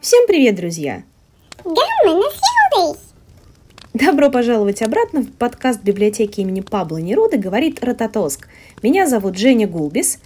Всем привет, друзья! Добро пожаловать обратно в подкаст библиотеки имени Пабло Неруды «Говорит Рототоск». Меня зовут Женя Гулбис.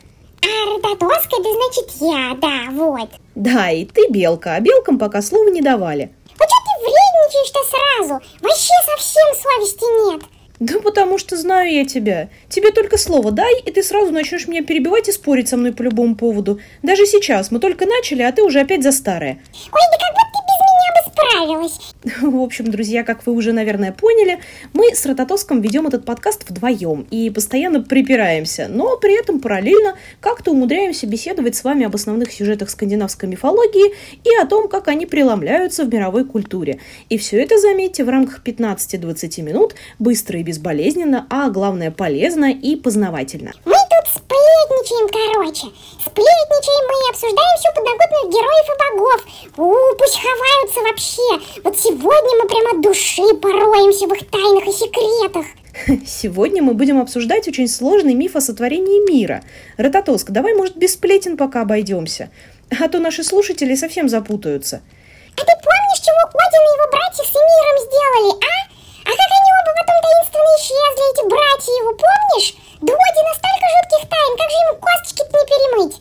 А Рототоска, это значит я, да, вот. Да, и ты белка, а белкам пока слова не давали. Вот что ты вредничаешь-то сразу? Вообще совсем совести нет. Да потому что знаю я тебя. Тебе только слово дай, и ты сразу начнешь меня перебивать и спорить со мной по любому поводу. Даже сейчас мы только начали, а ты уже опять за старое. Ой, да как бы ты без меня бы справилась. В общем, друзья, как вы уже, наверное, поняли, мы с Рототоском ведем этот подкаст вдвоем и постоянно припираемся, но при этом параллельно как-то умудряемся беседовать с вами об основных сюжетах скандинавской мифологии и о том, как они преломляются в мировой культуре. И все это, заметьте, в рамках 15-20 минут, быстро и безболезненно, а главное полезно и познавательно. Мы сплетничаем, короче. Сплетничаем мы и обсуждаем всю подноготных героев и богов. У, пусть ховаются вообще. Вот сегодня мы прямо от души пороемся в их тайнах и секретах. Сегодня мы будем обсуждать очень сложный миф о сотворении мира. Рототоск, давай, может, без сплетен пока обойдемся, а то наши слушатели совсем запутаются. А ты помнишь, чего Один и его братья с миром сделали, а? А как они оба потом таинственно исчезли, эти братья его, помнишь? Да настолько жутких тайн, как же ему косточки-то не перемыть?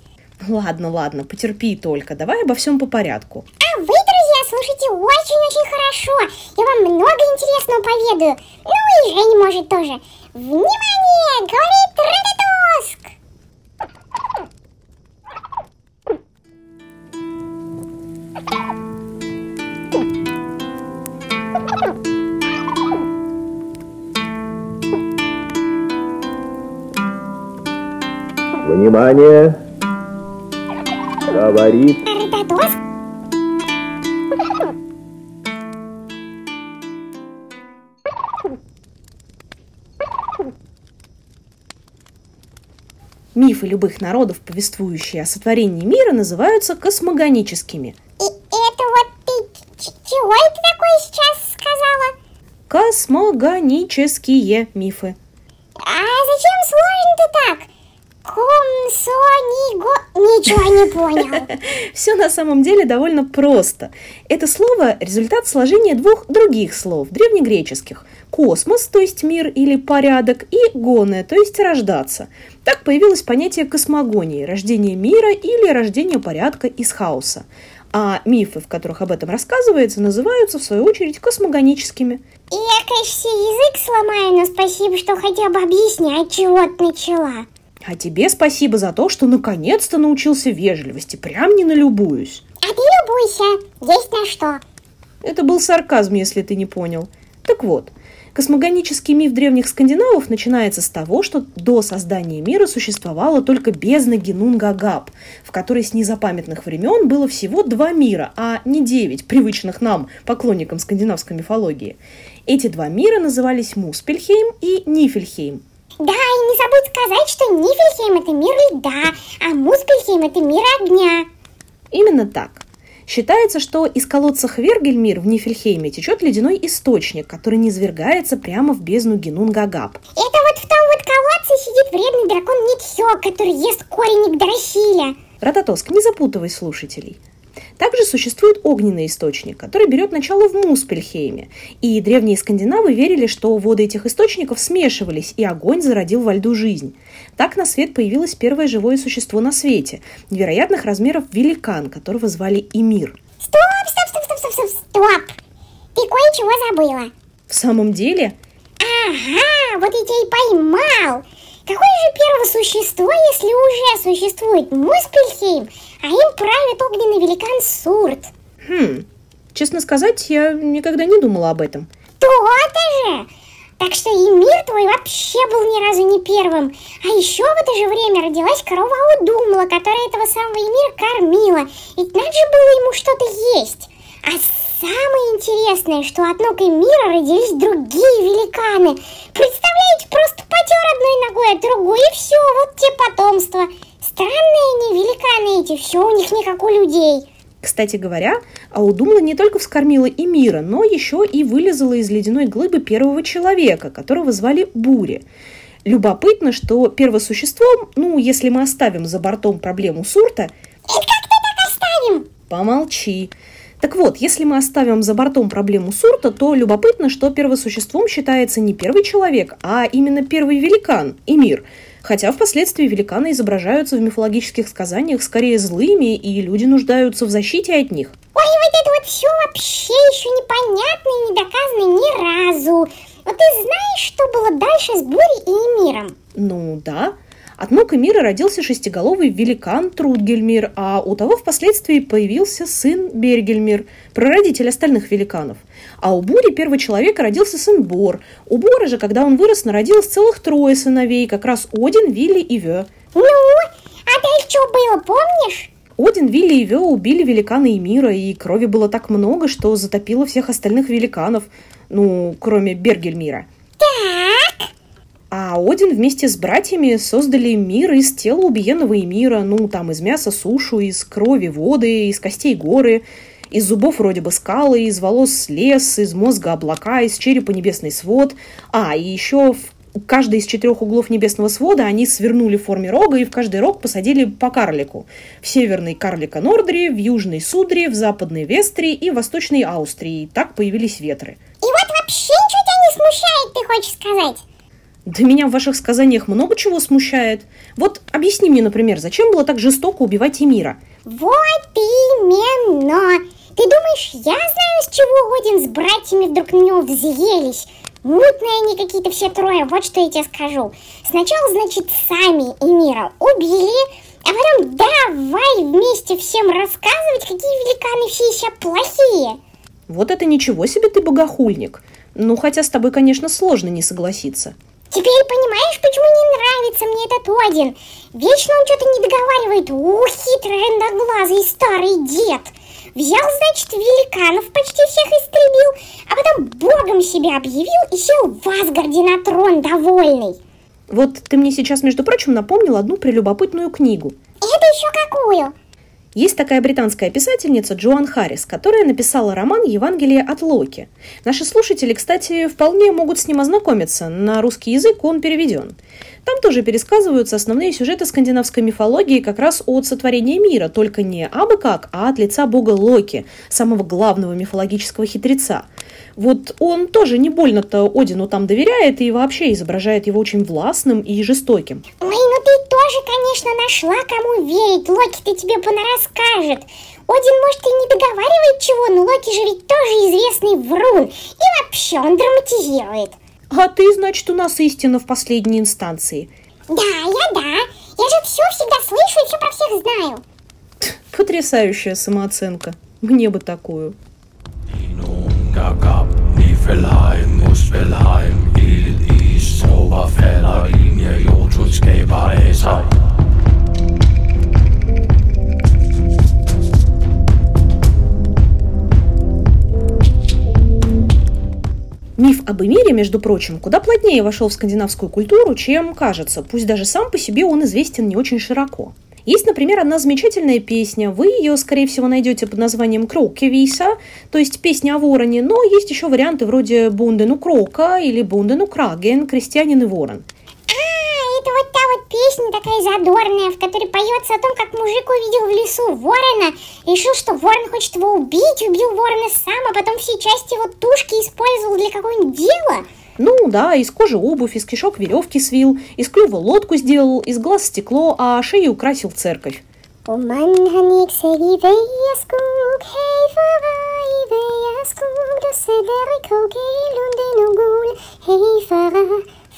Ладно, ладно, потерпи только, давай обо всем по порядку. А вы, друзья, слушайте очень-очень хорошо. Я вам много интересного поведаю. Ну и Женя может тоже. Внимание! Говорит Рототоск! Внимание! Говорит? Мифы любых народов, повествующие о сотворении мира, называются космогоническими. И это вот ты чего это такое сейчас сказала? Космогонические мифы. А зачем сложно-то так? Комсониго... Ничего не понял. Все на самом деле довольно просто. Это слово – результат сложения двух других слов, древнегреческих. Космос, то есть мир или порядок, и гоне, то есть рождаться. Так появилось понятие космогонии – рождение мира или рождение порядка из хаоса. А мифы, в которых об этом рассказывается, называются, в свою очередь, космогоническими. И я, конечно, язык сломаю, но спасибо, что хотя бы объяснять, чего ты начала. А тебе спасибо за то, что наконец-то научился вежливости, прям не налюбуюсь. А ты любуйся, есть на что. Это был сарказм, если ты не понял. Так вот, космогонический миф древних скандинавов начинается с того, что до создания мира существовала только бездна Генунгагап, в которой с незапамятных времен было всего два мира, а не девять, привычных нам, поклонникам скандинавской мифологии. Эти два мира назывались Муспельхейм и Нифельхейм. Да, и не забудь сказать, что Нифельхейм это мир льда, а Муспельхейм это мир огня. Именно так. Считается, что из колодца Хвергельмир в Нифельхейме течет ледяной источник, который низвергается прямо в бездну Генунгагап. Это вот в том вот колодце сидит вредный дракон Нитхё, который ест корень Игдрасиля. Рататоск, не запутывай слушателей. Также существует огненный источник, который берет начало в Муспельхейме. И древние скандинавы верили, что воды этих источников смешивались, и огонь зародил во льду жизнь. Так на свет появилось первое живое существо на свете, невероятных размеров великан, которого звали Эмир. Стоп, стоп, стоп, стоп, стоп, стоп, стоп. Ты кое-чего забыла. В самом деле, Ага, вот я тебя и поймал. Какое же первое существо, если уже существует Муспельхейм, а им правит огненный великан Сурт? хм, честно сказать, я никогда не думала об этом. То-то же! Так что и мир твой вообще был ни разу не первым. А еще в это же время родилась корова Аудумла, которая этого самого Эмира кормила. Ведь надо же было ему что-то есть. А самое интересное, что от ног Эмира родились другие великаны. Представляете, просто потер одной ногой, а другой, и все, вот те потомство. Странные они, великаны эти, все у них не как у людей. Кстати говоря, Аудумла не только вскормила и мира, но еще и вылезала из ледяной глыбы первого человека, которого звали Бури. Любопытно, что первосуществом, ну, если мы оставим за бортом проблему Сурта... И как ты так оставим? Помолчи. Так вот, если мы оставим за бортом проблему Сурта, то любопытно, что первосуществом считается не первый человек, а именно первый великан, Эмир. Хотя впоследствии великаны изображаются в мифологических сказаниях скорее злыми, и люди нуждаются в защите от них. Ой, вот это вот все вообще еще непонятно и не доказано ни разу. Вот ты знаешь, что было дальше с Бурей и Эмиром? Ну да, от ног Эмира родился шестиголовый великан Трудгельмир, а у того впоследствии появился сын Бергельмир, прародитель остальных великанов. А у Бури первого человека родился сын Бор. У Бора же, когда он вырос, народилось целых трое сыновей, как раз Один, Вилли и Вё. Ну, а дальше было, помнишь? Один, Вилли и Вё убили великана Эмира, и крови было так много, что затопило всех остальных великанов, ну, кроме Бергельмира. А Один вместе с братьями создали мир из тела убиенного мира, ну, там, из мяса сушу, из крови воды, из костей горы, из зубов вроде бы скалы, из волос лес, из мозга облака, из черепа небесный свод. А, и еще в каждый из четырех углов небесного свода они свернули в форме рога и в каждый рог посадили по карлику. В северный карлика Нордри, в южный Судри, в западный Вестри и в восточной Австрии. Так появились ветры. и вот вообще ничего тебя не смущает, ты хочешь сказать? Да меня в ваших сказаниях много чего смущает. Вот объясни мне, например, зачем было так жестоко убивать Эмира? Вот именно. Ты думаешь, я знаю, с чего Один с братьями вдруг на него взъелись? Мутные они какие-то все трое, вот что я тебе скажу. Сначала, значит, сами Эмира убили, а потом давай вместе всем рассказывать, какие великаны все еще плохие. Вот это ничего себе ты богохульник. Ну, хотя с тобой, конечно, сложно не согласиться. Теперь понимаешь, почему не нравится мне этот Один? Вечно он что-то не договаривает. Ух, хитрый рендоглазый старый дед. Взял, значит, великанов почти всех истребил, а потом богом себя объявил и сел в Асгарде на трон довольный. Вот ты мне сейчас, между прочим, напомнил одну прелюбопытную книгу. Это еще какую? Есть такая британская писательница Джоан Харрис, которая написала роман «Евангелие от Локи». Наши слушатели, кстати, вполне могут с ним ознакомиться. На русский язык он переведен. Там тоже пересказываются основные сюжеты скандинавской мифологии как раз от сотворения мира, только не абы как, а от лица бога Локи, самого главного мифологического хитреца. Вот он тоже не больно-то Одину там доверяет и вообще изображает его очень властным и жестоким. Ой, ну ты тоже, конечно, нашла, кому верить. Локи-то тебе понарасскажет. Один, может, и не договаривает чего, но Локи же ведь тоже известный врун. И вообще, он драматизирует. А ты, значит, у нас истина в последней инстанции. Да, я да. Я же все всегда слышу и все про всех знаю. Потрясающая самооценка. Мне бы такую. Gab Niflheim, Muspelheim, Ild, Is, Soberfäller, Linie, Jotutsgeber, Eser. Миф об Эмире, между прочим, куда плотнее вошел в скандинавскую культуру, чем кажется, пусть даже сам по себе он известен не очень широко. Есть, например, одна замечательная песня. Вы ее, скорее всего, найдете под названием «Крокевиса», то есть песня о вороне, но есть еще варианты вроде «Бундену Крока» или «Бундену Краген», «Крестьянин и ворон». А, это вот та вот песня такая задорная, в которой поется о том, как мужик увидел в лесу ворона, решил, что ворон хочет его убить, убил ворона сам, а потом все части его тушки использовал для какого-нибудь дела. Ну да, из кожи обувь, из кишок веревки свил, из клюва лодку сделал, из глаз стекло, а шею украсил церковь. Om man han gick sig i Vejaskog, hej fara i Vejaskog, då sätter i kåk i lunden och gol, hej fara,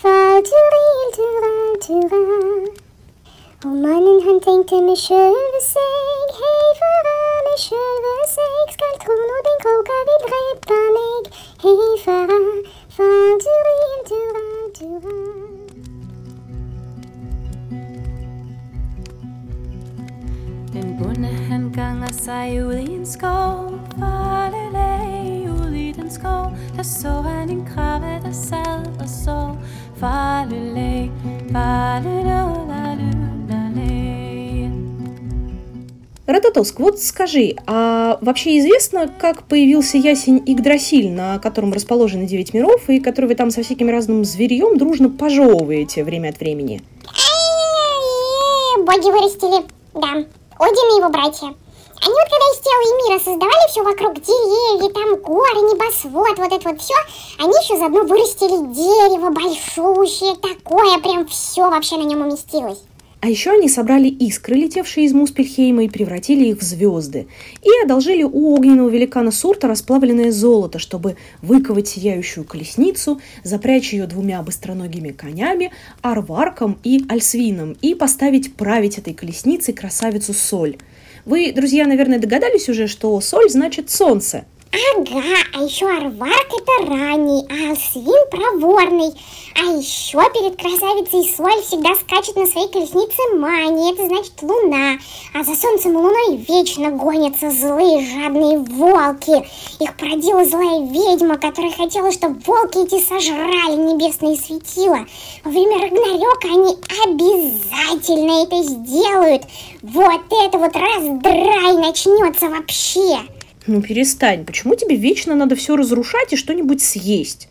far turil, tural, tural. Och mannen han tänkte med kölveseg, hej fara med kölveseg, skall tron och din kråka vill dräpa mig, hej fara, far turil, tural, tural. Den bonde han ganger sig ud i en skov. Farlelej ud i den skov. Der så han en krabbe der sad og sov. Farlelej, farlelej Святоск, вот скажи, а вообще известно, как появился ясень Игдрасиль, на котором расположены девять миров, и который вы там со всяким разным зверьем дружно пожевываете время от времени? Боги вырастили, да. Один и его братья. Они вот когда из тела и мира создавали все вокруг, деревья, там горы, небосвод, вот это вот все, они еще заодно вырастили дерево большущее, такое, прям все вообще на нем уместилось. А еще они собрали искры, летевшие из Муспельхейма, и превратили их в звезды. И одолжили у огненного великана Сурта расплавленное золото, чтобы выковать сияющую колесницу, запрячь ее двумя быстроногими конями, Арварком и Альсвином, и поставить править этой колесницей красавицу Соль. Вы, друзья, наверное, догадались уже, что Соль значит солнце. Ага, а еще Арварк это ранний, а Алсвин проворный. А еще перед красавицей Соль всегда скачет на своей колеснице Мани, это значит луна. А за солнцем и луной вечно гонятся злые жадные волки. Их породила злая ведьма, которая хотела, чтобы волки эти сожрали небесные светила. Во время Рагнарёка они обязательно это сделают. Вот это вот раздрай начнется вообще. Ну перестань, почему тебе вечно надо все разрушать и что-нибудь съесть?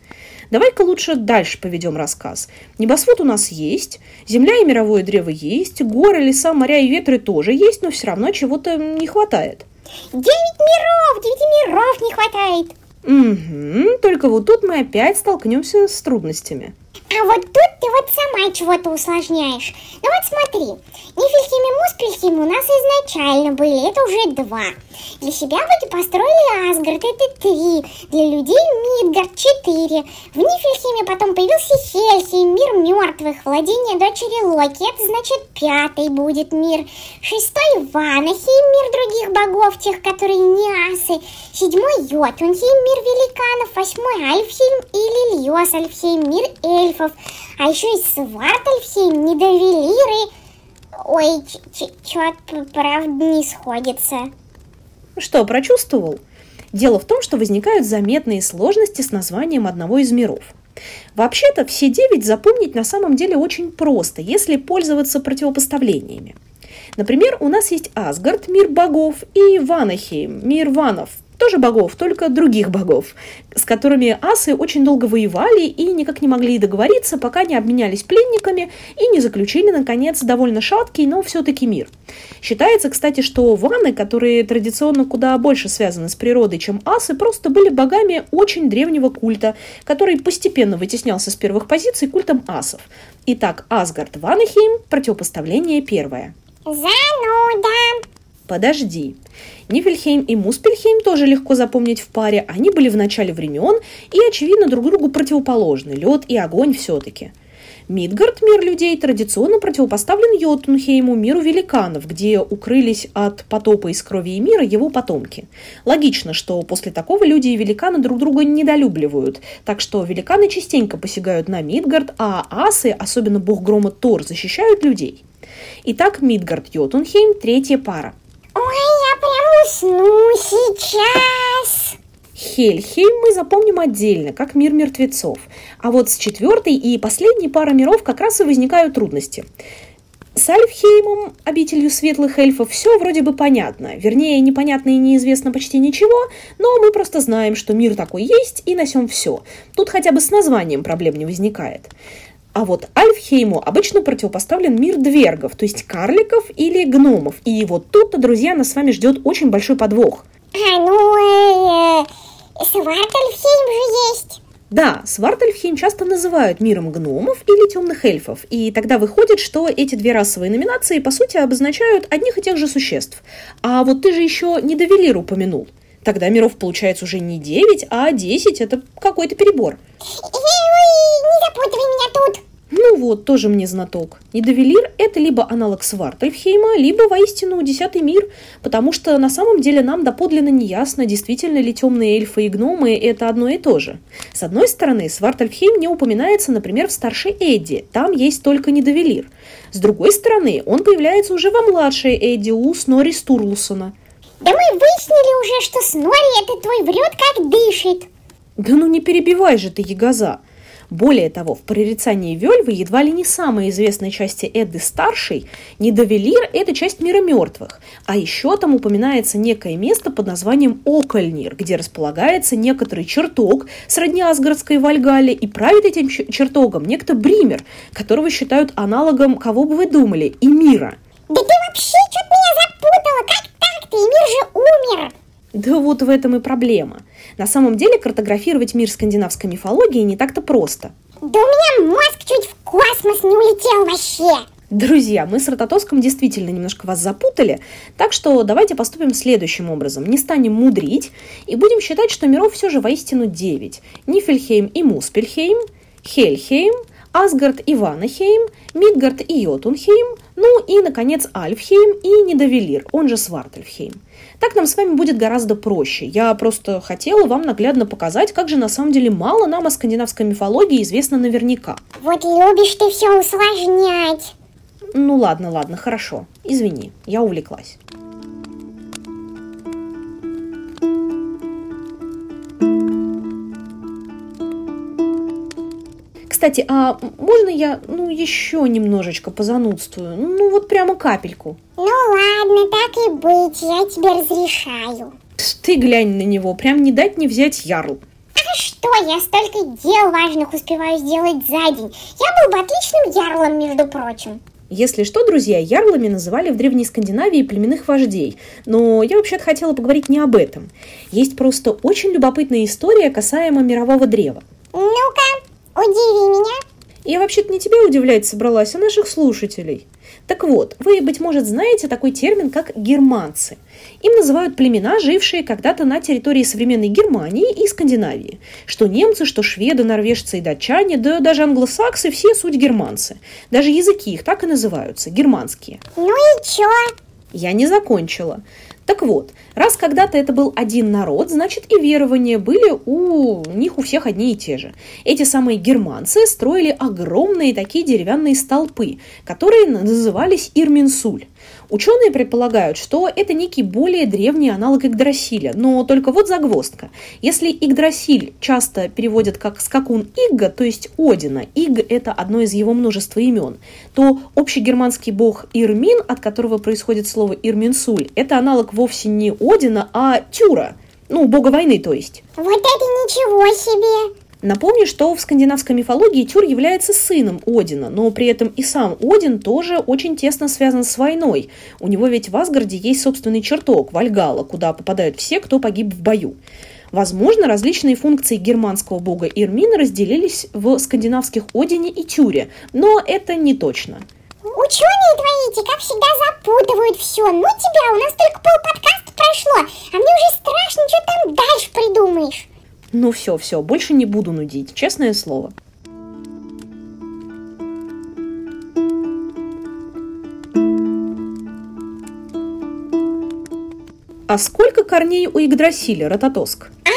Давай-ка лучше дальше поведем рассказ. Небосвод у нас есть, земля и мировое древо есть, горы, леса, моря и ветры тоже есть, но все равно чего-то не хватает. Девять миров, девяти миров не хватает. Угу, только вот тут мы опять столкнемся с трудностями. А вот тут ты вот сама чего-то усложняешь. Ну вот смотри, Нифельхим и Муспельхим у нас изначально были, это уже два. Для себя вроде построили Асгард, это три. Для людей Мидгард, четыре. В Нифельхиме потом появился Хельхим, мир мертвых, владение дочери Локи, это значит пятый будет мир. Шестой Ванахим, мир других богов, тех, которые не асы. Седьмой Йотунхейм, мир великанов. Восьмой Альфхейм и Лильос Альфхейм, мир эльфов. А еще и Свартальфхейм, Недовелиры. Ой, что-то правда не сходится. Что, прочувствовал? Дело в том, что возникают заметные сложности с названием одного из миров. Вообще-то все девять запомнить на самом деле очень просто, если пользоваться противопоставлениями. Например, у нас есть Асгард, мир богов, и Ванахейм, мир ванов, тоже богов, только других богов, с которыми асы очень долго воевали и никак не могли договориться, пока не обменялись пленниками и не заключили, наконец, довольно шаткий, но все-таки мир. Считается, кстати, что ваны, которые традиционно куда больше связаны с природой, чем асы, просто были богами очень древнего культа, который постепенно вытеснялся с первых позиций культом асов. Итак, Асгард Ванахейм – противопоставление первое. Зануда. Подожди. Нифельхейм и Муспельхейм тоже легко запомнить в паре. Они были в начале времен и, очевидно, друг другу противоположны. Лед и огонь все-таки. Мидгард, мир людей, традиционно противопоставлен Йотунхейму, миру великанов, где укрылись от потопа из крови и мира его потомки. Логично, что после такого люди и великаны друг друга недолюбливают, так что великаны частенько посягают на Мидгард, а асы, особенно бог грома Тор, защищают людей. Итак, Мидгард Йотунхейм – третья пара. Ой, я прям усну сейчас. Хельхейм мы запомним отдельно, как мир мертвецов. А вот с четвертой и последней пары миров как раз и возникают трудности. С Альфхеймом, обителью светлых эльфов, все вроде бы понятно. Вернее, непонятно и неизвестно почти ничего, но мы просто знаем, что мир такой есть, и на сем все. Тут хотя бы с названием проблем не возникает. А вот Альфхейму обычно противопоставлен мир двергов, то есть карликов или гномов. И вот тут-то, друзья, нас с вами ждет очень большой подвох. А, ну, э, Свартальфхейм же есть. Да, Свартальфхейм часто называют миром гномов или темных эльфов, и тогда выходит, что эти две расовые номинации по сути обозначают одних и тех же существ. А вот ты же еще не упомянул. Тогда миров получается уже не 9, а 10, это какой-то перебор. Не запутывай меня тут. Ну вот, тоже мне знаток. Недовелир – это либо аналог Свартальфхейма, либо воистину Десятый мир, потому что на самом деле нам доподлинно не ясно, действительно ли темные эльфы и гномы – это одно и то же. С одной стороны, Свартальфхейм не упоминается, например, в старшей Эдди, там есть только Недовелир. С другой стороны, он появляется уже во младшей Эдди у Снори Стурлусона. Да мы выяснили уже, что Снори это твой врет, как дышит. Да ну не перебивай же ты, Ягоза. Более того, в прорицании Вельвы едва ли не самой известной части Эдды Старшей, Недовелир – это часть мира мертвых. А еще там упоминается некое место под названием Окольнир, где располагается некоторый чертог сродни Асгардской Вальгале, и правит этим чертогом некто Бример, которого считают аналогом, кого бы вы думали, и мира. Да ты вообще что-то меня запутала, как так-то, Эмир же умер! Да вот в этом и проблема. На самом деле картографировать мир скандинавской мифологии не так-то просто. Да у меня мозг чуть в космос не улетел вообще. Друзья, мы с Рототоском действительно немножко вас запутали, так что давайте поступим следующим образом. Не станем мудрить и будем считать, что миров все же воистину 9. Нифельхейм и Муспельхейм, Хельхейм, Асгард и Ванахейм, Мидгард и Йотунхейм, ну и, наконец, Альфхейм и Недовелир, он же Свартельфхейм. Так нам с вами будет гораздо проще. Я просто хотела вам наглядно показать, как же на самом деле мало нам о скандинавской мифологии известно наверняка. Вот любишь ты все усложнять. Ну ладно, ладно, хорошо. Извини, я увлеклась. Кстати, а можно я, ну, еще немножечко позанудствую? Ну, вот прямо капельку. Ну ладно, так и быть, я тебе разрешаю. Ты глянь на него, прям не дать не взять ярл. А что, я столько дел важных успеваю сделать за день. Я был бы отличным ярлом, между прочим. Если что, друзья, ярлами называли в Древней Скандинавии племенных вождей, но я вообще-то хотела поговорить не об этом. Есть просто очень любопытная история касаемо мирового древа. Ну-ка, Удиви меня. Я вообще-то не тебя удивлять собралась, а наших слушателей. Так вот, вы, быть может, знаете такой термин, как германцы. Им называют племена, жившие когда-то на территории современной Германии и Скандинавии. Что немцы, что шведы, норвежцы и датчане, да даже англосаксы, все суть германцы. Даже языки их так и называются – германские. Ну и чё? Я не закончила. Так вот, раз когда-то это был один народ, значит и верования были у них у всех одни и те же. Эти самые германцы строили огромные такие деревянные столпы, которые назывались Ирминсуль. Ученые предполагают, что это некий более древний аналог Игдрасиля, но только вот загвоздка. Если Игдрасиль часто переводят как скакун Игга, то есть Одина, Иг – это одно из его множества имен, то общегерманский бог Ирмин, от которого происходит слово Ирминсуль, это аналог вовсе не Одина, а Тюра, ну, бога войны, то есть. Вот это ничего себе! Напомню, что в скандинавской мифологии Тюр является сыном Одина, но при этом и сам Один тоже очень тесно связан с войной. У него ведь в Асгарде есть собственный чертог, Вальгала, куда попадают все, кто погиб в бою. Возможно, различные функции германского бога Ирмина разделились в скандинавских Одине и Тюре, но это не точно. Ученые твои эти, как всегда, запутывают все. Ну тебя, у нас только пол подкаста прошло, а мне уже страшно, что там дальше придумаешь. Ну все, все, больше не буду нудить, честное слово. А сколько корней у Игдрасиля, Рототоск? А,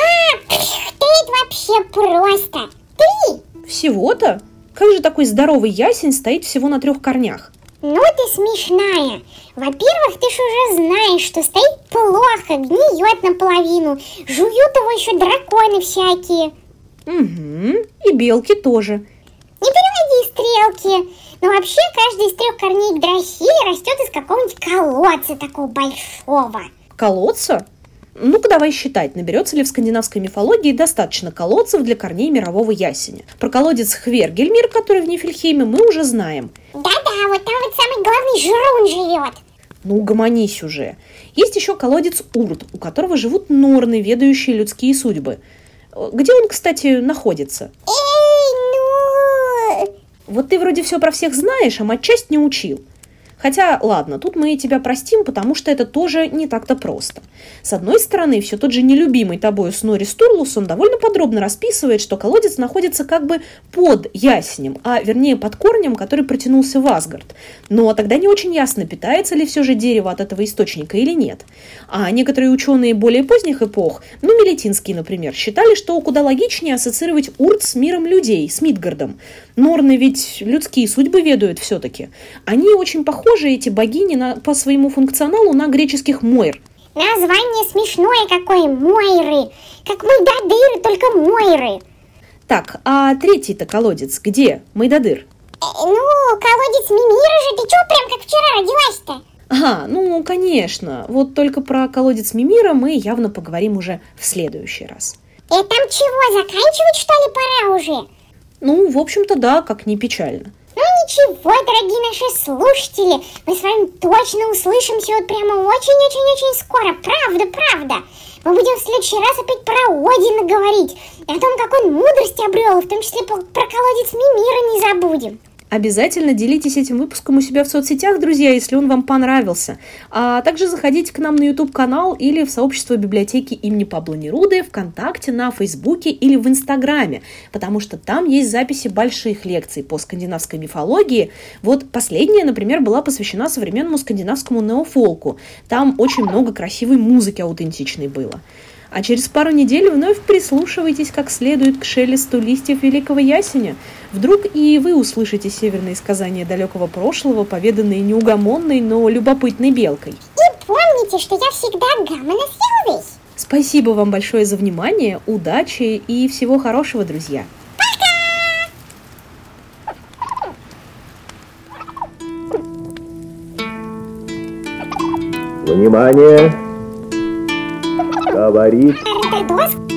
ты вообще просто. Три. Всего-то? Как же такой здоровый ясень стоит всего на трех корнях? Ну смешная. Во-первых, ты ж уже знаешь, что стоит плохо, гниет наполовину. Жуют его еще драконы всякие. Угу, и белки тоже. Не переводи стрелки. Но вообще каждый из трех корней дросили растет из какого-нибудь колодца такого большого. Колодца? Ну-ка давай считать, наберется ли в скандинавской мифологии достаточно колодцев для корней мирового ясеня. Про колодец Хвергельмир, который в Нифельхейме, мы уже знаем. Да-да, вот там вот самый главный жрун живет. Ну, угомонись уже. Есть еще колодец Урт, у которого живут норны, ведающие людские судьбы. Где он, кстати, находится? Эй, ну... Вот ты вроде все про всех знаешь, а матчасть не учил. Хотя, ладно, тут мы тебя простим, потому что это тоже не так-то просто. С одной стороны, все тот же нелюбимый тобой Снори Стурлусон довольно подробно расписывает, что колодец находится как бы под ясенем, а вернее под корнем, который протянулся в Асгард. Но тогда не очень ясно, питается ли все же дерево от этого источника или нет. А некоторые ученые более поздних эпох, ну, Мелетинский, например, считали, что куда логичнее ассоциировать Урт с миром людей, с Мидгардом. Норны ведь людские судьбы ведают все-таки. Они очень похожи, эти богини, на, по своему функционалу на греческих Мойр. Название смешное какое, Мойры. Как Мойдадыры, только Мойры. Так, а третий-то колодец где? Майдадыр? Э, ну, колодец Мимира же, ты чё прям как вчера родилась-то? Ага, ну, конечно. Вот только про колодец Мимира мы явно поговорим уже в следующий раз. И там чего, заканчивать что ли пора уже? Ну, в общем-то, да, как не печально. Ну ничего, дорогие наши слушатели, мы с вами точно услышимся вот прямо очень-очень-очень скоро, правда, правда. Мы будем в следующий раз опять про Одина говорить, о том, как он мудрость обрел, в том числе про колодец Мимира не забудем. Обязательно делитесь этим выпуском у себя в соцсетях, друзья, если он вам понравился. А также заходите к нам на YouTube-канал или в сообщество библиотеки имени Пабло Неруды, ВКонтакте, на Фейсбуке или в Инстаграме, потому что там есть записи больших лекций по скандинавской мифологии. Вот последняя, например, была посвящена современному скандинавскому неофолку. Там очень много красивой музыки аутентичной было. А через пару недель вновь прислушивайтесь как следует к шелесту листьев великого ясеня. Вдруг и вы услышите северные сказания далекого прошлого, поведанные неугомонной, но любопытной белкой. И помните, что я всегда гамма на Спасибо вам большое за внимание, удачи и всего хорошего, друзья. Внимание! Говорит Ротодос